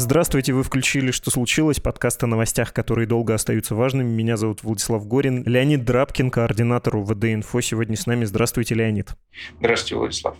Здравствуйте, вы включили «Что случилось?» подкаст о новостях, которые долго остаются важными. Меня зовут Владислав Горин. Леонид Драбкин, координатор УВД-инфо, сегодня с нами. Здравствуйте, Леонид. Здравствуйте, Владислав.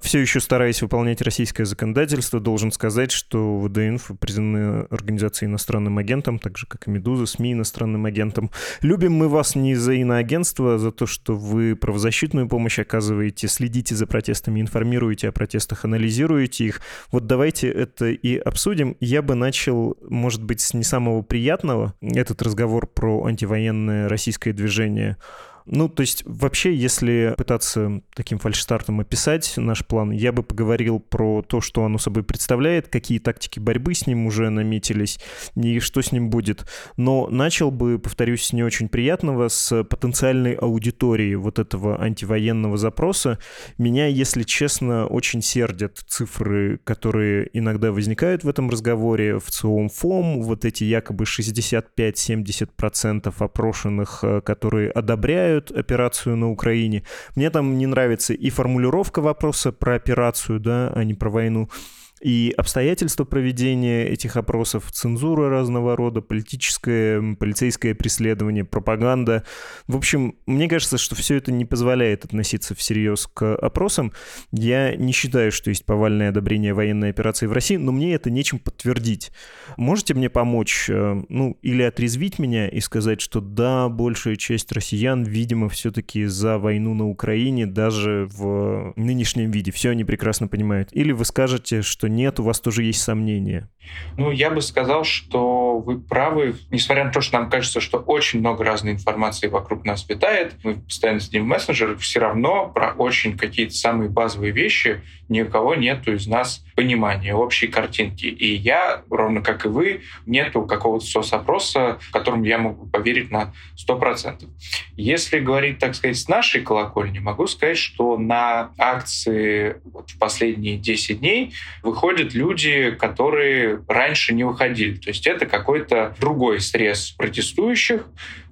Все еще стараясь выполнять российское законодательство, должен сказать, что ВДНФ признаны организацией иностранным агентом, так же, как и «Медуза», СМИ иностранным агентом. Любим мы вас не за иноагентство, а за то, что вы правозащитную помощь оказываете, следите за протестами, информируете о протестах, анализируете их. Вот давайте это и обсудим. Я бы начал, может быть, с не самого приятного. Этот разговор про антивоенное российское движение – ну, то есть вообще, если пытаться таким фальшстартом описать наш план, я бы поговорил про то, что оно собой представляет, какие тактики борьбы с ним уже наметились и что с ним будет. Но начал бы, повторюсь, не очень приятного, с потенциальной аудитории вот этого антивоенного запроса. Меня, если честно, очень сердят цифры, которые иногда возникают в этом разговоре в ЦИОМ ФОМ, вот эти якобы 65-70% опрошенных, э, которые одобряют обсуждают операцию на Украине. Мне там не нравится и формулировка вопроса про операцию, да, а не про войну и обстоятельства проведения этих опросов, цензура разного рода, политическое, полицейское преследование, пропаганда. В общем, мне кажется, что все это не позволяет относиться всерьез к опросам. Я не считаю, что есть повальное одобрение военной операции в России, но мне это нечем подтвердить. Можете мне помочь, э, ну, или отрезвить меня и сказать, что да, большая часть россиян, видимо, все-таки за войну на Украине, даже в нынешнем виде. Все они прекрасно понимают. Или вы скажете, что нет, у вас тоже есть сомнения? Ну, я бы сказал, что вы правы, несмотря на то, что нам кажется, что очень много разной информации вокруг нас витает, мы постоянно сидим в мессенджерах, все равно про очень какие-то самые базовые вещи ни у кого нету из нас понимания общей картинки. И я, ровно как и вы, нету какого-то соцопроса, которому я могу поверить на 100%. Если говорить, так сказать, с нашей колокольни, могу сказать, что на акции вот в последние 10 дней выходят люди, которые раньше не выходили. То есть это какой-то другой срез протестующих.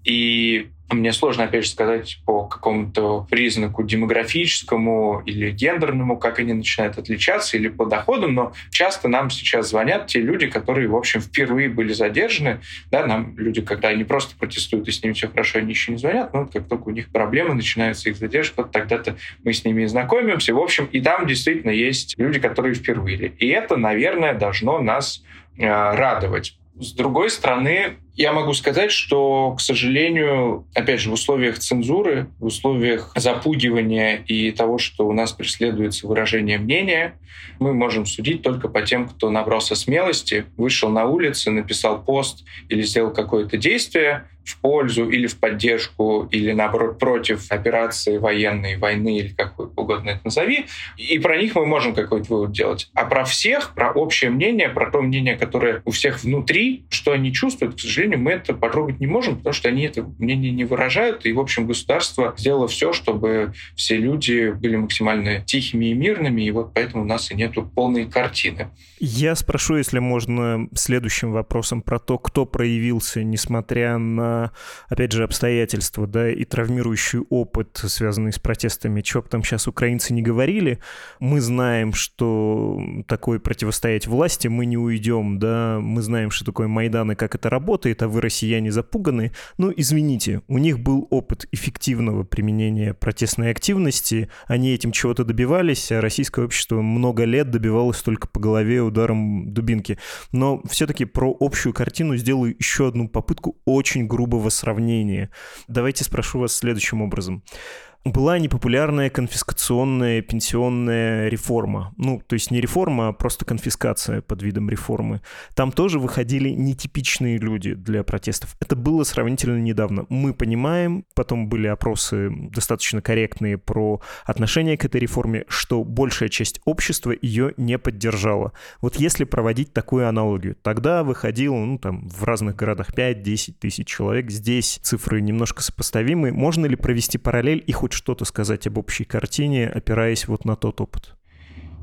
И мне сложно, опять же, сказать по какому-то признаку демографическому или гендерному, как они начинают отличаться, или по доходам, но часто нам сейчас звонят те люди, которые, в общем, впервые были задержаны. Да, нам люди, когда они просто протестуют, и с ними все хорошо, они еще не звонят, но как только у них проблемы, начинаются их задержка, тогда-то мы с ними и знакомимся. В общем, и там действительно есть люди, которые впервые. И это, наверное, должно нас э, радовать. С другой стороны, я могу сказать, что, к сожалению, опять же, в условиях цензуры, в условиях запугивания и того, что у нас преследуется выражение мнения, мы можем судить только по тем, кто набрался смелости, вышел на улицы, написал пост или сделал какое-то действие в пользу или в поддержку, или наоборот против операции военной, войны или как угодно это назови. И про них мы можем какой-то вывод делать. А про всех, про общее мнение, про то мнение, которое у всех внутри, что они чувствуют, к сожалению, мы это потрогать не можем, потому что они это мнение не выражают. И, в общем, государство сделало все, чтобы все люди были максимально тихими и мирными, и вот поэтому у нас и нету полной картины. Я спрошу, если можно, следующим вопросом про то, кто проявился, несмотря на, опять же, обстоятельства, да, и травмирующий опыт, связанный с протестами, чего бы там сейчас украинцы не говорили, мы знаем, что такое противостоять власти мы не уйдем, да, мы знаем, что такое Майдан и как это работает, а вы, россияне, запуганы. Ну, извините, у них был опыт эффективного применения протестной активности, они этим чего-то добивались, а российское общество много лет добивалось только по голове ударом дубинки. Но все-таки про общую картину сделаю еще одну попытку очень грубого сравнения. Давайте спрошу вас следующим образом. Была непопулярная конфискационная пенсионная реформа. Ну, то есть не реформа, а просто конфискация под видом реформы. Там тоже выходили нетипичные люди для протестов. Это было сравнительно недавно. Мы понимаем, потом были опросы достаточно корректные про отношение к этой реформе, что большая часть общества ее не поддержала. Вот если проводить такую аналогию, тогда выходило, ну, там, в разных городах 5-10 тысяч человек. Здесь цифры немножко сопоставимы. Можно ли провести параллель и хоть что-то сказать об общей картине, опираясь вот на тот опыт?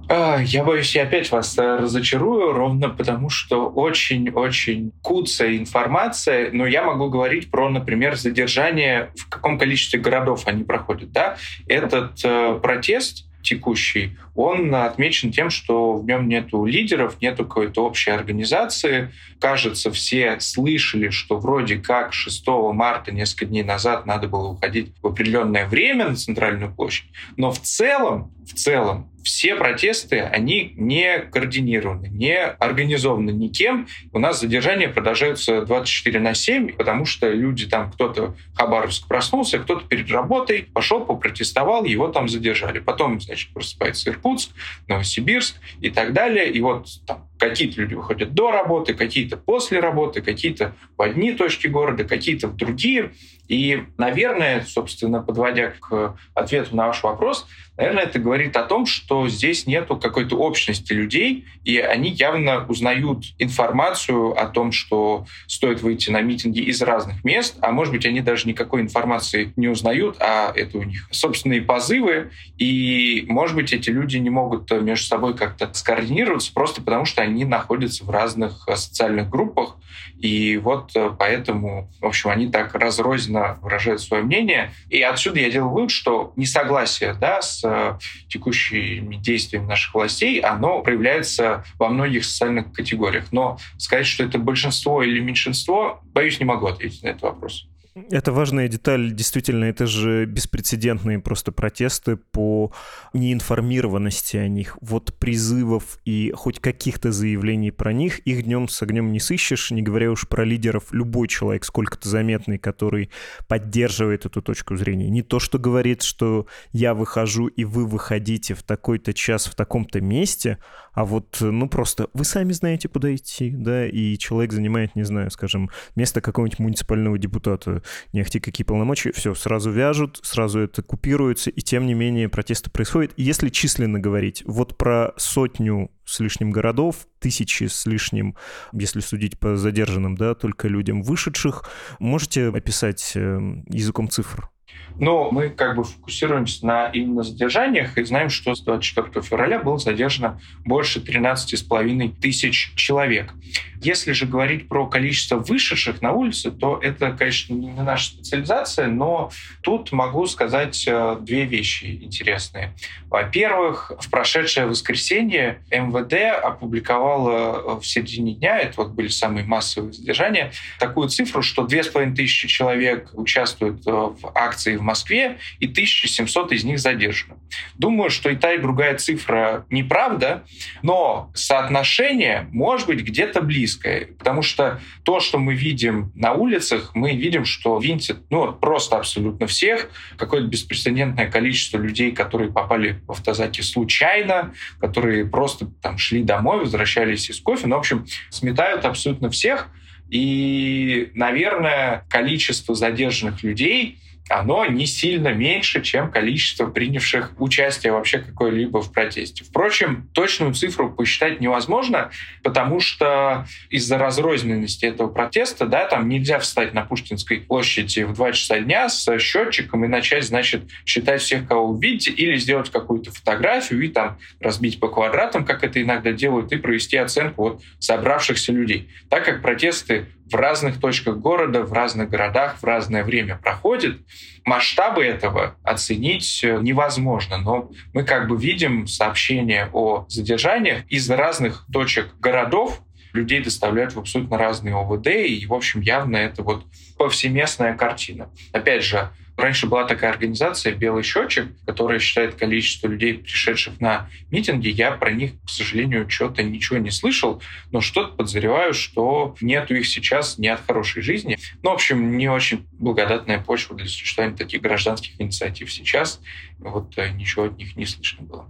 А, я боюсь, я опять вас э, разочарую, ровно потому что очень-очень куцая информация, но я могу говорить про, например, задержание, в каком количестве городов они проходят. Да? Этот э, протест текущий, он отмечен тем, что в нем нету лидеров, нету какой-то общей организации. Кажется, все слышали, что вроде как 6 марта, несколько дней назад, надо было уходить в определенное время на центральную площадь. Но в целом, в целом, все протесты, они не координированы, не организованы никем. У нас задержания продолжаются 24 на 7, потому что люди там, кто-то Хабаровск проснулся, кто-то перед работой пошел, попротестовал, его там задержали. Потом, значит, просыпается Иркутск, Новосибирск и так далее. И вот там какие-то люди выходят до работы, какие-то после работы, какие-то в одни точки города, какие-то в другие. И, наверное, собственно, подводя к ответу на ваш вопрос, наверное, это говорит о том, что здесь нету какой-то общности людей, и они явно узнают информацию о том, что стоит выйти на митинги из разных мест, а может быть, они даже никакой информации не узнают, а это у них собственные позывы, и, может быть, эти люди не могут между собой как-то скоординироваться просто потому, что они находятся в разных социальных группах, и вот поэтому, в общем, они так разрозненно выражают свое мнение. И отсюда я делаю вывод, что несогласие да, с э, текущими действиями наших властей, оно проявляется во многих социальных категориях. Но сказать, что это большинство или меньшинство, боюсь, не могу ответить на этот вопрос. Это важная деталь. Действительно, это же беспрецедентные просто протесты по неинформированности о них. Вот призывов и хоть каких-то заявлений про них, их днем с огнем не сыщешь, не говоря уж про лидеров. Любой человек, сколько-то заметный, который поддерживает эту точку зрения. Не то, что говорит, что я выхожу и вы выходите в такой-то час в таком-то месте, а вот, ну, просто вы сами знаете, куда идти, да, и человек занимает, не знаю, скажем, место какого-нибудь муниципального депутата не ахти какие полномочия, все, сразу вяжут, сразу это купируется, и тем не менее протесты происходят. Если численно говорить, вот про сотню с лишним городов, тысячи с лишним, если судить по задержанным, да, только людям вышедших, можете описать эм, языком цифр? Но мы как бы фокусируемся на именно задержаниях и знаем, что с 24 февраля было задержано больше 13,5 тысяч человек. Если же говорить про количество вышедших на улицы, то это, конечно, не наша специализация, но тут могу сказать э, две вещи интересные. Во-первых, в прошедшее воскресенье МВД опубликовало э, в середине дня, это вот были самые массовые задержания, такую цифру, что 2500 человек участвуют э, в акции в Москве, и 1700 из них задержаны. Думаю, что и та, и другая цифра неправда, но соотношение может быть где-то близко близкое. Потому что то, что мы видим на улицах, мы видим, что винтит ну, просто абсолютно всех. Какое-то беспрецедентное количество людей, которые попали в автозаки случайно, которые просто там шли домой, возвращались из кофе. Ну, в общем, сметают абсолютно всех. И, наверное, количество задержанных людей оно не сильно меньше, чем количество принявших участие вообще какой-либо в протесте. Впрочем, точную цифру посчитать невозможно, потому что из-за разрозненности этого протеста, да, там нельзя встать на Пушкинской площади в 2 часа дня с счетчиком и начать, значит, считать всех, кого увидите, или сделать какую-то фотографию и там разбить по квадратам, как это иногда делают, и провести оценку вот собравшихся людей. Так как протесты в разных точках города, в разных городах в разное время проходит. Масштабы этого оценить невозможно, но мы как бы видим сообщения о задержаниях из разных точек городов, людей доставляют в абсолютно разные ОВД, и, в общем, явно это вот повсеместная картина. Опять же, Раньше была такая организация «Белый счетчик», которая считает количество людей, пришедших на митинги. Я про них, к сожалению, что-то ничего не слышал, но что-то подозреваю, что нету их сейчас ни от хорошей жизни. Ну, в общем, не очень благодатная почва для существования таких гражданских инициатив сейчас. Вот э, ничего от них не слышно было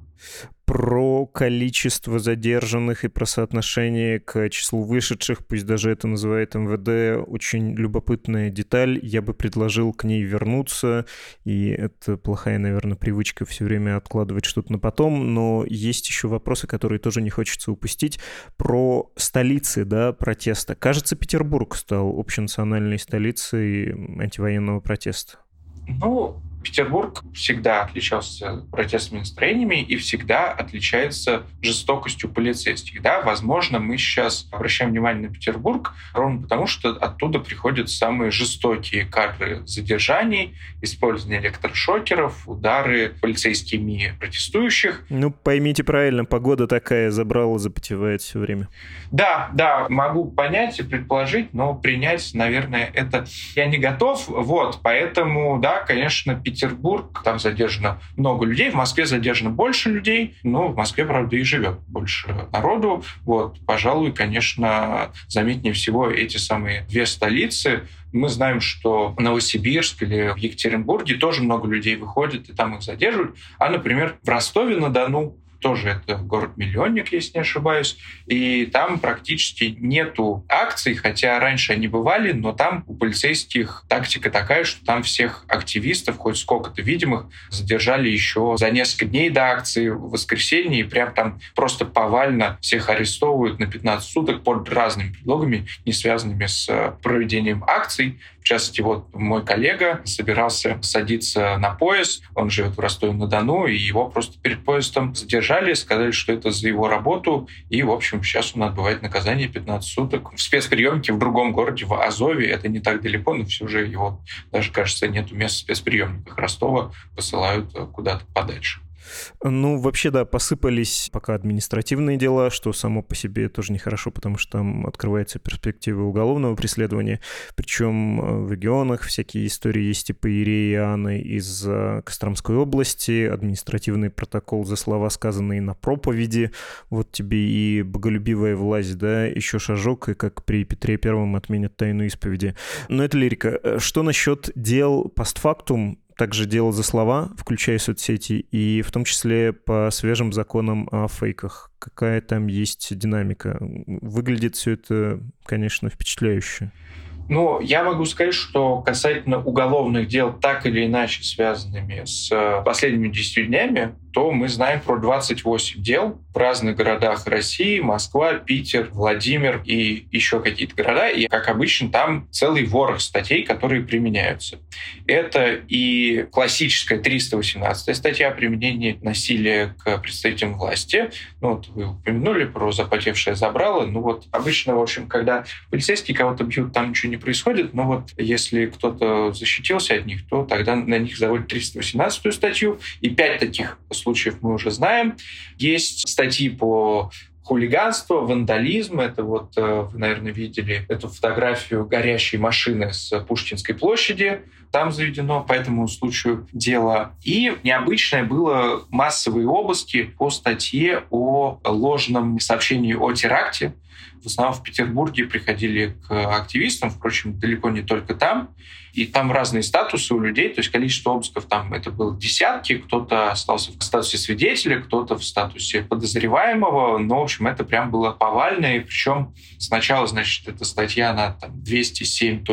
про количество задержанных и про соотношение к числу вышедших, пусть даже это называет МВД, очень любопытная деталь. Я бы предложил к ней вернуться, и это плохая, наверное, привычка все время откладывать что-то на потом, но есть еще вопросы, которые тоже не хочется упустить. Про столицы, да, протеста. Кажется, Петербург стал общенациональной столицей антивоенного протеста. Ну, Петербург всегда отличался протестными настроениями и всегда отличается жестокостью полицейских. Да, возможно, мы сейчас обращаем внимание на Петербург ровно потому, что оттуда приходят самые жестокие кадры задержаний, использование электрошокеров, удары полицейскими протестующих. Ну, поймите правильно, погода такая, забрала, запотевает все время. Да, да, могу понять и предположить, но принять, наверное, это я не готов. Вот, поэтому, да, конечно, Петербург, там задержано много людей, в Москве задержано больше людей, но в Москве, правда, и живет больше народу. Вот, пожалуй, конечно, заметнее всего эти самые две столицы. Мы знаем, что в Новосибирск или в Екатеринбурге тоже много людей выходит, и там их задерживают. А, например, в Ростове-на-Дону тоже это город-миллионник, если не ошибаюсь, и там практически нету акций, хотя раньше они бывали, но там у полицейских тактика такая, что там всех активистов, хоть сколько-то видимых, задержали еще за несколько дней до акции в воскресенье, и прям там просто повально всех арестовывают на 15 суток под разными предлогами, не связанными с э, проведением акций. В частности, вот мой коллега собирался садиться на поезд, он живет в Ростове-на-Дону, и его просто перед поездом задержали, сказали, что это за его работу, и, в общем, сейчас он отбывает наказание 15 суток в спецприемке в другом городе, в Азове. Это не так далеко, но все же его даже, кажется, нету места в спецприемниках Ростова, посылают куда-то подальше. Ну, вообще, да, посыпались пока административные дела, что само по себе тоже нехорошо, потому что там открывается перспектива уголовного преследования. Причем э, в регионах всякие истории есть типа Ирии и Анны из э, Костромской области, административный протокол за слова, сказанные на проповеди. Вот тебе и боголюбивая власть, да, еще шажок, и как при Петре Первом отменят тайну исповеди. Но это лирика. Э, что насчет дел постфактум? Также делал за слова, включая соцсети, и в том числе по свежим законам о фейках. Какая там есть динамика? Выглядит все это, конечно, впечатляюще. Ну, я могу сказать, что касательно уголовных дел, так или иначе связанными с последними 10 днями, то мы знаем про 28 дел в разных городах России, Москва, Питер, Владимир и еще какие-то города. И, как обычно, там целый ворох статей, которые применяются. Это и классическая 318 статья о применении насилия к представителям власти. Ну, вот вы упомянули про запотевшее забрало. Ну вот обычно, в общем, когда полицейские кого-то бьют, там ничего не происходит. Но вот если кто-то защитился от них, то тогда на них заводят 318 статью. И пять таких случаев мы уже знаем. Есть статьи по хулиганство, вандализм. Это вот э, вы, наверное, видели эту фотографию горящей машины с Пушкинской площади. Там заведено по этому случаю дело. И необычное было массовые обыски по статье о ложном сообщении о теракте в основном в Петербурге приходили к активистам, впрочем, далеко не только там. И там разные статусы у людей, то есть количество обысков там это было десятки, кто-то остался в статусе свидетеля, кто-то в статусе подозреваемого, но, в общем, это прям было повально, и причем сначала, значит, эта статья, там 207.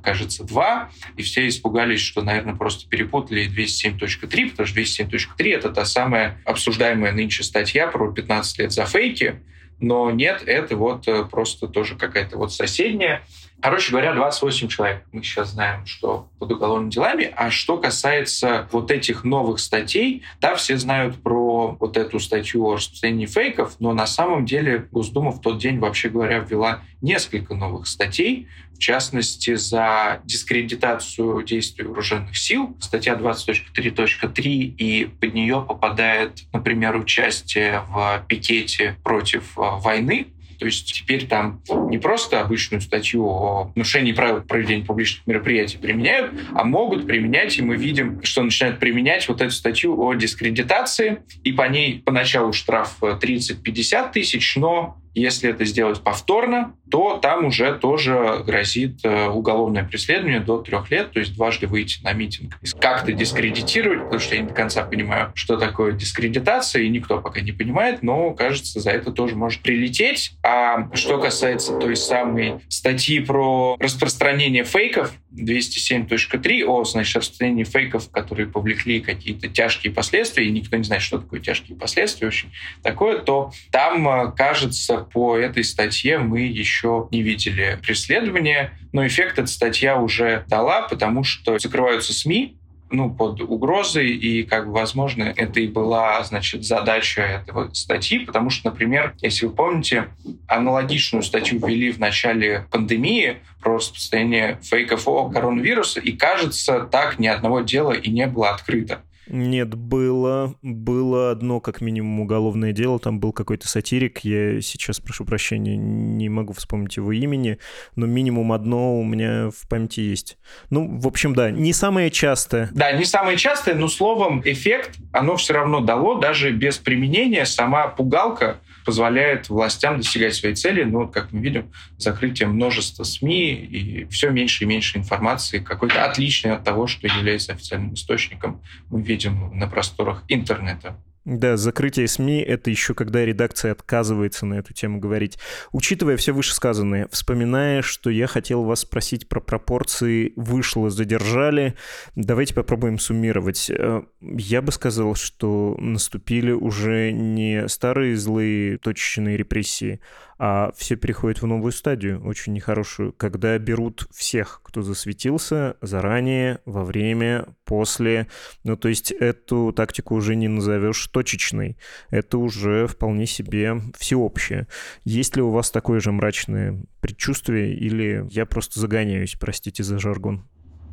кажется, 2, и все испугались, что, наверное, просто перепутали 207.3, потому что 207.3 — это та самая обсуждаемая нынче статья про 15 лет за фейки, но нет, это вот э, просто тоже какая-то вот соседняя. Короче говоря, 28 человек мы сейчас знаем, что под уголовными делами. А что касается вот этих новых статей, да, все знают про вот эту статью о распространении фейков, но на самом деле Госдума в тот день, вообще говоря, ввела несколько новых статей, в частности, за дискредитацию действий вооруженных сил. Статья 20.3.3, и под нее попадает, например, участие в пикете против э, войны, То есть теперь там не просто обычную статью о нарушении правил проведения публичных мероприятий применяют, а могут применять, и мы видим, что начинают применять вот эту статью о дискредитации, и по ней поначалу штраф 30-50 тысяч, но если это сделать повторно, то там уже тоже грозит э, уголовное преследование до трех лет, то есть дважды выйти на митинг. Как-то дискредитировать, потому что я не до конца понимаю, что такое дискредитация, и никто пока не понимает, но, кажется, за это тоже может прилететь. А что касается той самой статьи про распространение фейков, 207.3 о, значит, распространении фейков, которые повлекли какие-то тяжкие последствия, и никто не знает, что такое тяжкие последствия, очень такое, то там, э, кажется, по этой статье мы еще не видели преследования, но эффект эта статья уже дала, потому что закрываются СМИ, ну, под угрозой, и, как бы, возможно, это и была, значит, задача этого статьи, потому что, например, если вы помните, аналогичную статью ввели в начале пандемии про распространение фейков о коронавирусе, и, кажется, так ни одного дела и не было открыто. Нет, было, было одно, как минимум, уголовное дело. Там был какой-то сатирик. Я сейчас, прошу прощения, не могу вспомнить его имени, но минимум одно у меня в памяти есть. Ну, в общем, да, не самое частое. Да, не самое частое, но словом, эффект оно все равно дало, даже без применения. Сама пугалка позволяет властям достигать своей цели. Но, как мы видим, закрытие множества СМИ и все меньше и меньше информации, какой-то отличной от того, что является официальным источником, мы видим на просторах интернета. Да, закрытие СМИ — это еще когда редакция отказывается на эту тему говорить. Учитывая все вышесказанное, вспоминая, что я хотел вас спросить про пропорции «вышло, задержали», давайте попробуем суммировать. Э, я бы сказал, что наступили уже не старые злые точечные репрессии, а все переходит в новую стадию, очень нехорошую, когда берут всех, кто засветился заранее, во время, после. Ну, то есть эту тактику уже не назовешь точечной. Это уже вполне себе всеобщее. Есть ли у вас такое же мрачное предчувствие или я просто загоняюсь, простите за жаргон?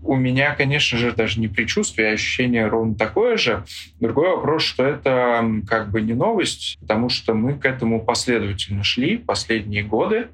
У меня, конечно же, даже не предчувствие, а ощущение ровно такое же. Другой вопрос, что это как бы не новость, потому что мы к этому последовательно шли последние годы.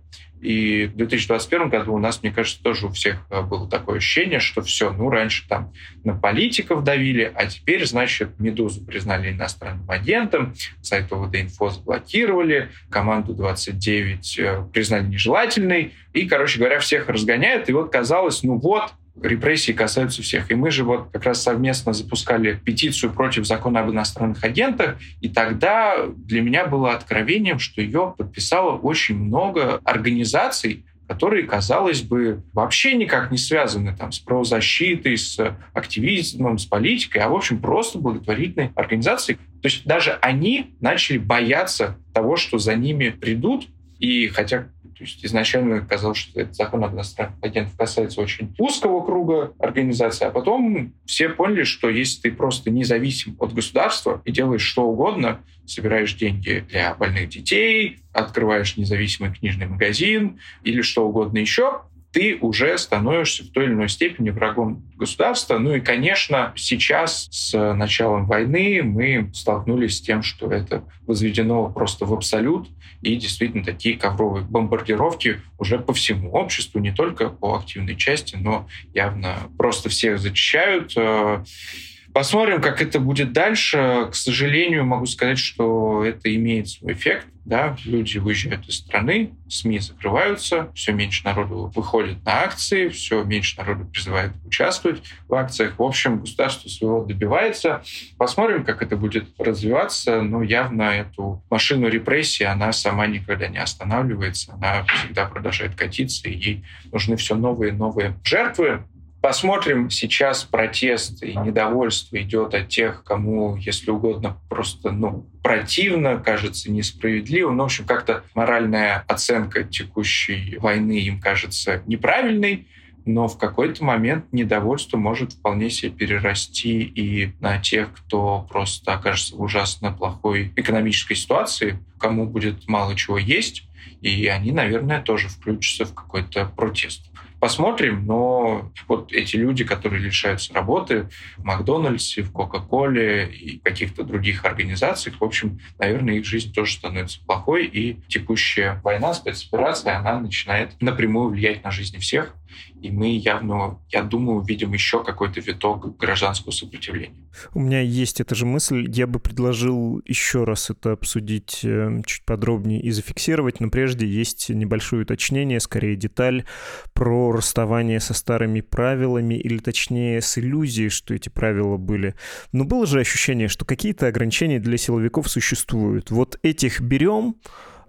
И в 2021 году у нас, мне кажется, тоже у всех э, было такое ощущение, что все, ну, раньше там на политиков давили, а теперь, значит, «Медузу» признали иностранным агентом, сайт ОВД-инфо заблокировали, команду 29 э, признали нежелательной, и, короче говоря, всех разгоняют. И вот казалось, ну вот, репрессии касаются всех. И мы же вот как раз совместно запускали петицию против закона об иностранных агентах, и тогда для меня было откровением, что ее подписало очень много организаций, которые, казалось бы, вообще никак не связаны там, с правозащитой, с активизмом, с политикой, а, в общем, просто благотворительные организации. То есть даже они начали бояться того, что за ними придут, и хотя то есть изначально казалось, что этот закон иностранных агентов касается очень узкого круга организаций, а потом все поняли, что если ты просто независим от государства и делаешь что угодно, собираешь деньги для больных детей, открываешь независимый книжный магазин или что угодно еще, ты уже становишься в той или иной степени врагом государства. Ну и, конечно, сейчас с началом войны мы столкнулись с тем, что это возведено просто в абсолют, и действительно такие ковровые бомбардировки уже по всему обществу, не только по активной части, но явно просто всех зачищают. Посмотрим, как это будет дальше. К сожалению, могу сказать, что это имеет свой эффект. Да? Люди уезжают из страны, СМИ закрываются, все меньше народу выходит на акции, все меньше народу призывает участвовать в акциях. В общем, государство своего добивается. Посмотрим, как это будет развиваться. Но явно эту машину репрессий она сама никогда не останавливается. Она всегда продолжает катиться, и ей нужны все новые и новые жертвы. Посмотрим, сейчас протест и недовольство идет от тех, кому, если угодно, просто ну, противно, кажется несправедливым. Ну, в общем, как-то моральная оценка текущей войны им кажется неправильной но в какой-то момент недовольство может вполне себе перерасти и на тех, кто просто окажется в ужасно плохой экономической ситуации, кому будет мало чего есть, и они, наверное, тоже включатся в какой-то протест. Посмотрим, но вот эти люди, которые лишаются работы в Макдональдсе, в Кока-Коле и каких-то других организациях, в общем, наверное, их жизнь тоже становится плохой, и текущая война, спецоперация, она начинает напрямую влиять на жизни всех и мы явно, я думаю, увидим еще какой-то виток гражданского сопротивления. У меня есть эта же мысль. Я бы предложил еще раз это обсудить э, чуть подробнее и зафиксировать, но прежде есть небольшое уточнение, скорее деталь про расставание со старыми правилами, или точнее с иллюзией, что эти правила были. Но было же ощущение, что какие-то ограничения для силовиков существуют. Вот этих берем,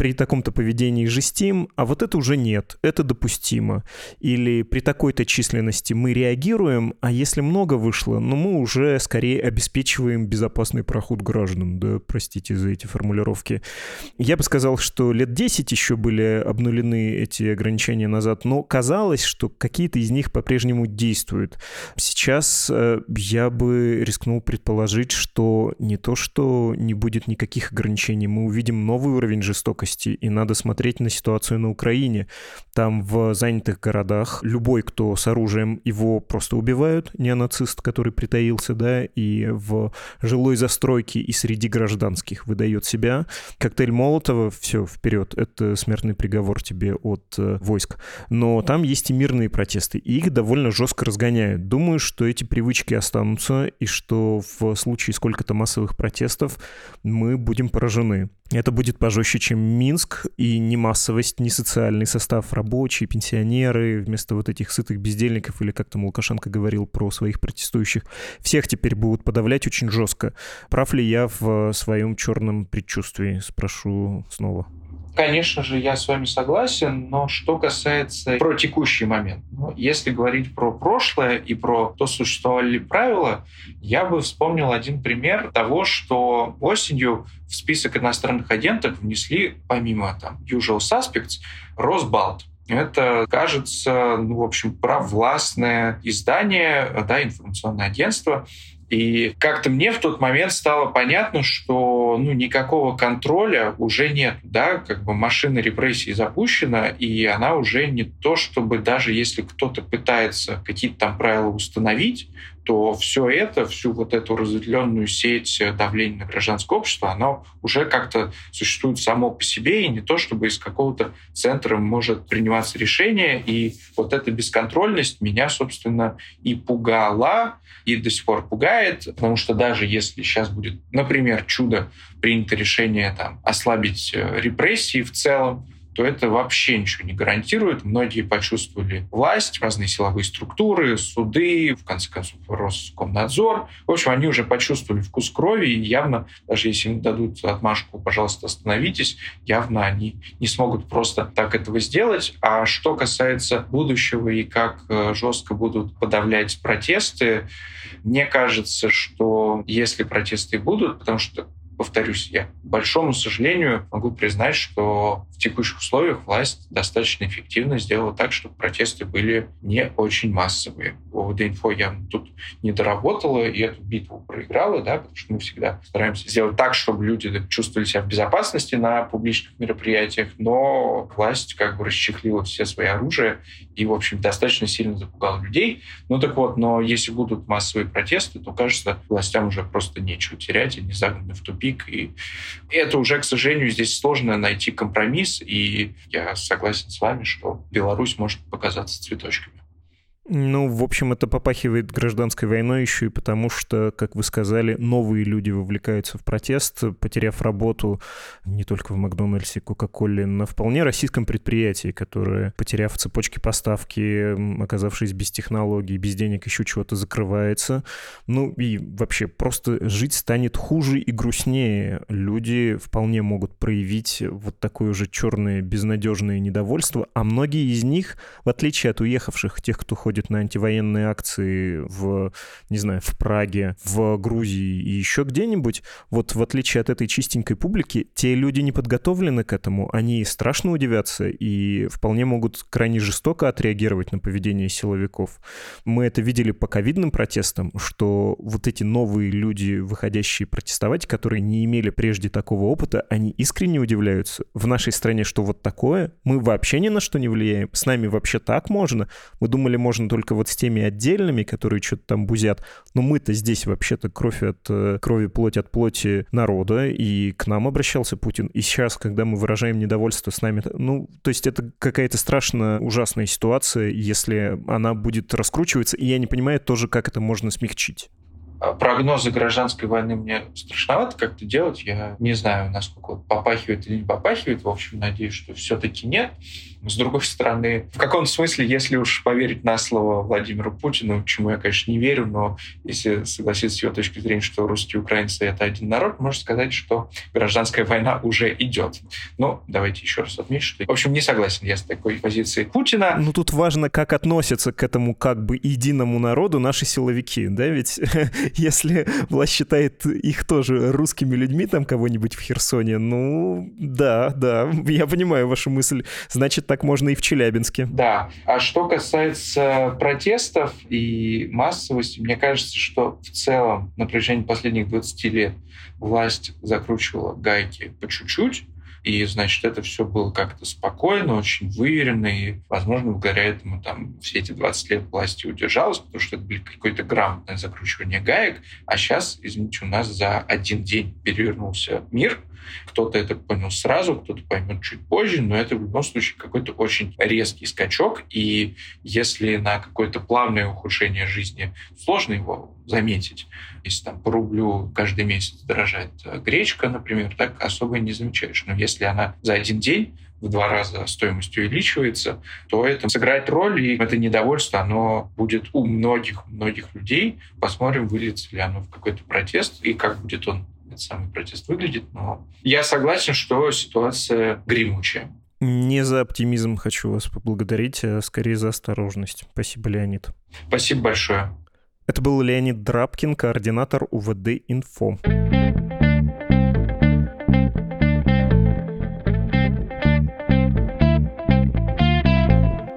при таком-то поведении жестим, а вот это уже нет, это допустимо. Или при такой-то численности мы реагируем, а если много вышло, ну мы уже скорее обеспечиваем безопасный проход граждан, да, простите за эти формулировки. Я бы сказал, что лет 10 еще были обнулены эти ограничения назад, но казалось, что какие-то из них по-прежнему действуют. Сейчас э, я бы рискнул предположить, что не то, что не будет никаких ограничений, мы увидим новый уровень жестокости, жестокости, и надо смотреть на ситуацию на Украине. Там в занятых городах любой, кто с оружием, его просто убивают, неонацист, который притаился, да, и в жилой застройке и среди гражданских выдает себя. Коктейль Молотова, все, вперед, это смертный приговор тебе от э, войск. Но там есть и мирные протесты, и их довольно жестко разгоняют. Думаю, что эти привычки останутся, и что в случае сколько-то массовых протестов мы будем поражены. Это будет пожестче, чем Минск, и ни массовость, ни социальный состав рабочие, пенсионеры, вместо вот этих сытых бездельников, или как там Лукашенко говорил про своих протестующих, всех теперь будут подавлять очень жестко. Прав ли я в своем черном предчувствии? Спрошу снова. Конечно же, я с вами согласен, но что касается про текущий момент, ну, если говорить про прошлое и про то, существовали ли правила, я бы вспомнил один пример того, что осенью в список иностранных агентов внесли, помимо там usual suspects, Росбалт. Это, кажется, ну, в общем, провластное издание, да, информационное агентство, и как-то мне в тот момент стало понятно, что ну, никакого контроля уже нет. Да? Как бы машина репрессий запущена, и она уже не то, чтобы даже если кто-то пытается какие-то там правила установить, то все это, всю вот эту разветвленную сеть давления на гражданское общество, оно уже как-то существует само по себе, и не то, чтобы из какого-то центра может приниматься решение. И вот эта бесконтрольность меня, собственно, и пугала, и до сих пор пугает, потому что даже если сейчас будет, например, чудо, принято решение там, ослабить э, репрессии в целом, то это вообще ничего не гарантирует. Многие почувствовали власть, разные силовые структуры, суды, в конце концов, Роскомнадзор. В общем, они уже почувствовали вкус крови, и явно, даже если им дадут отмашку, пожалуйста, остановитесь, явно они не смогут просто так этого сделать. А что касается будущего и как э, жестко будут подавлять протесты, мне кажется, что если протесты будут, потому что повторюсь, я, к большому сожалению, могу признать, что в текущих условиях власть достаточно эффективно сделала так, чтобы протесты были не очень массовые. ОВД-инфо я тут не доработала и эту битву проиграла, да, потому что мы всегда стараемся сделать так, чтобы люди чувствовали себя в безопасности на публичных мероприятиях, но власть как бы расчехлила все свои оружия и, в общем, достаточно сильно запугала людей. Ну так вот, но если будут массовые протесты, то, кажется, властям уже просто нечего терять, они загнаны в тупик тупик. И это уже, к сожалению, здесь сложно найти компромисс. И я согласен с вами, что Беларусь может показаться цветочками. Ну, в общем, это попахивает гражданской войной еще и потому, что, как вы сказали, новые люди вовлекаются в протест, потеряв работу не только в Макдональдсе, Кока-Коле, на вполне российском предприятии, которое, потеряв цепочки поставки, оказавшись без технологий, без денег, еще чего-то закрывается. Ну и вообще просто жить станет хуже и грустнее. Люди вполне могут проявить вот такое уже черное, безнадежное недовольство, а многие из них, в отличие от уехавших, тех, кто ходит ходит на антивоенные акции в, не знаю, в Праге, в Грузии и еще где-нибудь, вот в отличие от этой чистенькой публики, те люди не подготовлены к этому, они страшно удивятся и вполне могут крайне жестоко отреагировать на поведение силовиков. Мы это видели по ковидным протестам, что вот эти новые люди, выходящие протестовать, которые не имели прежде такого опыта, они искренне удивляются. В нашей стране что вот такое? Мы вообще ни на что не влияем. С нами вообще так можно? Мы думали, можно только вот с теми отдельными, которые что-то там бузят. Но мы-то здесь вообще-то кровь от э, крови, плоть от плоти народа, и к нам обращался Путин. И сейчас, когда мы выражаем недовольство с нами, ну, то есть это какая-то страшно ужасная ситуация, если она будет раскручиваться, и я не понимаю тоже, как это можно смягчить. А прогнозы гражданской войны мне страшновато как-то делать. Я не знаю, насколько попахивает или не попахивает. В общем, надеюсь, что все-таки нет. С другой стороны, в каком смысле, если уж поверить на слово Владимиру Путину, чему я, конечно, не верю, но если согласиться с его точки зрения, что русские украинцы — это один народ, можно сказать, что гражданская война уже идет. Но давайте еще раз отметить, что, в общем, не согласен я с такой позицией Путина. Ну, тут важно, как относятся к этому как бы единому народу наши силовики, да, ведь если власть считает их тоже русскими людьми, там кого-нибудь в Херсоне, ну, да, да, я понимаю вашу мысль. Значит, так можно и в Челябинске. Да. А что касается протестов и массовости, мне кажется, что в целом на протяжении последних 20 лет власть закручивала гайки по чуть-чуть, и, значит, это все было как-то спокойно, очень выверено, и, возможно, благодаря этому там все эти 20 лет власти удержалась, потому что это были какое-то грамотное закручивание гаек. А сейчас, извините, у нас за один день перевернулся мир — кто-то это понял сразу, кто-то поймет чуть позже, но это в любом случае какой-то очень резкий скачок. И если на какое-то плавное ухудшение жизни сложно его заметить, если там по рублю каждый месяц дорожает э, гречка, например, так особо и не замечаешь. Но если она за один день в два раза стоимость увеличивается, то это сыграет роль, и это недовольство, оно будет у многих-многих людей. Посмотрим, выльется ли оно в какой-то протест, и как будет он этот самый протест выглядит, но я согласен, что ситуация гремучая. Не за оптимизм хочу вас поблагодарить, а скорее за осторожность. Спасибо, Леонид. Спасибо большое. Это был Леонид Драбкин, координатор УВД «Инфо».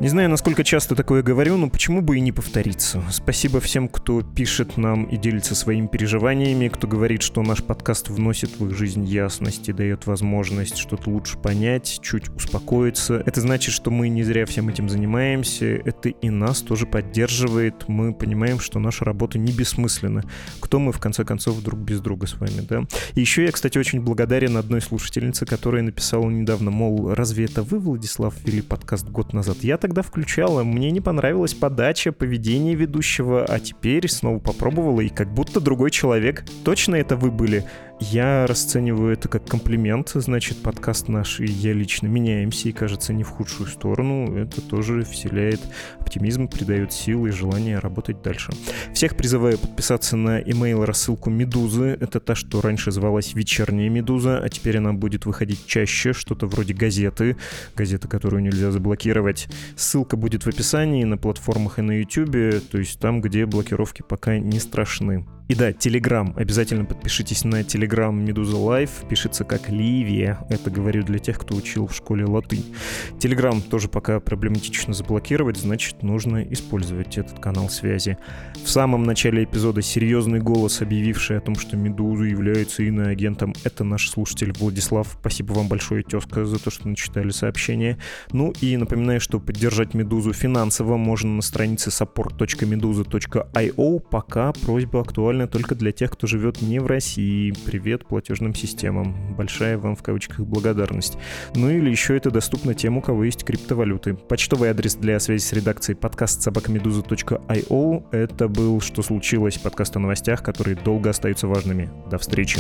Не знаю, насколько часто такое говорю, но почему бы и не повториться. Спасибо всем, кто пишет нам и делится своими переживаниями, кто говорит, что наш подкаст вносит в их жизнь ясность и дает возможность что-то лучше понять, чуть успокоиться. Это значит, что мы не зря всем этим занимаемся, это и нас тоже поддерживает. Мы понимаем, что наша работа не бессмысленна. Кто мы, в конце концов, друг без друга с вами, да? И еще я, кстати, очень благодарен одной слушательнице, которая написала недавно, мол, разве это вы, Владислав, вели подкаст год назад? Я тогда тогда включала. Мне не понравилась подача, поведение ведущего, а теперь снова попробовала, и как будто другой человек. Точно это вы были? Я расцениваю это как комплимент, значит, подкаст наш и я лично меняемся, и, кажется, не в худшую сторону. Это тоже вселяет оптимизм, придает силы и желание работать дальше. Всех призываю подписаться на email рассылку Медузы. Это та, что раньше звалась Вечерняя Медуза, а теперь она будет выходить чаще, что-то вроде газеты, газеты, которую нельзя заблокировать. Ссылка будет в описании на платформах и на YouTube, то есть там, где блокировки пока не страшны. И да, Телеграм. Обязательно подпишитесь на Телеграм Медуза Live. Пишется как Ливе. Это говорю для тех, кто учил в школе латынь. Телеграм тоже пока проблематично заблокировать, значит, нужно использовать этот канал связи. В самом начале эпизода серьезный голос, объявивший о том, что Медуза является иноагентом, это наш слушатель Владислав. Спасибо вам большое, тезка, за то, что начитали сообщение. Ну и напоминаю, что поддержать Медузу финансово можно на странице support.meduza.io. Пока просьба актуальна актуально только для тех, кто живет не в России. Привет платежным системам. Большая вам в кавычках благодарность. Ну или еще это доступно тем, у кого есть криптовалюты. Почтовый адрес для связи с редакцией подкаст собакамедуза.io. Это был «Что случилось?» подкаст о новостях, которые долго остаются важными. До встречи.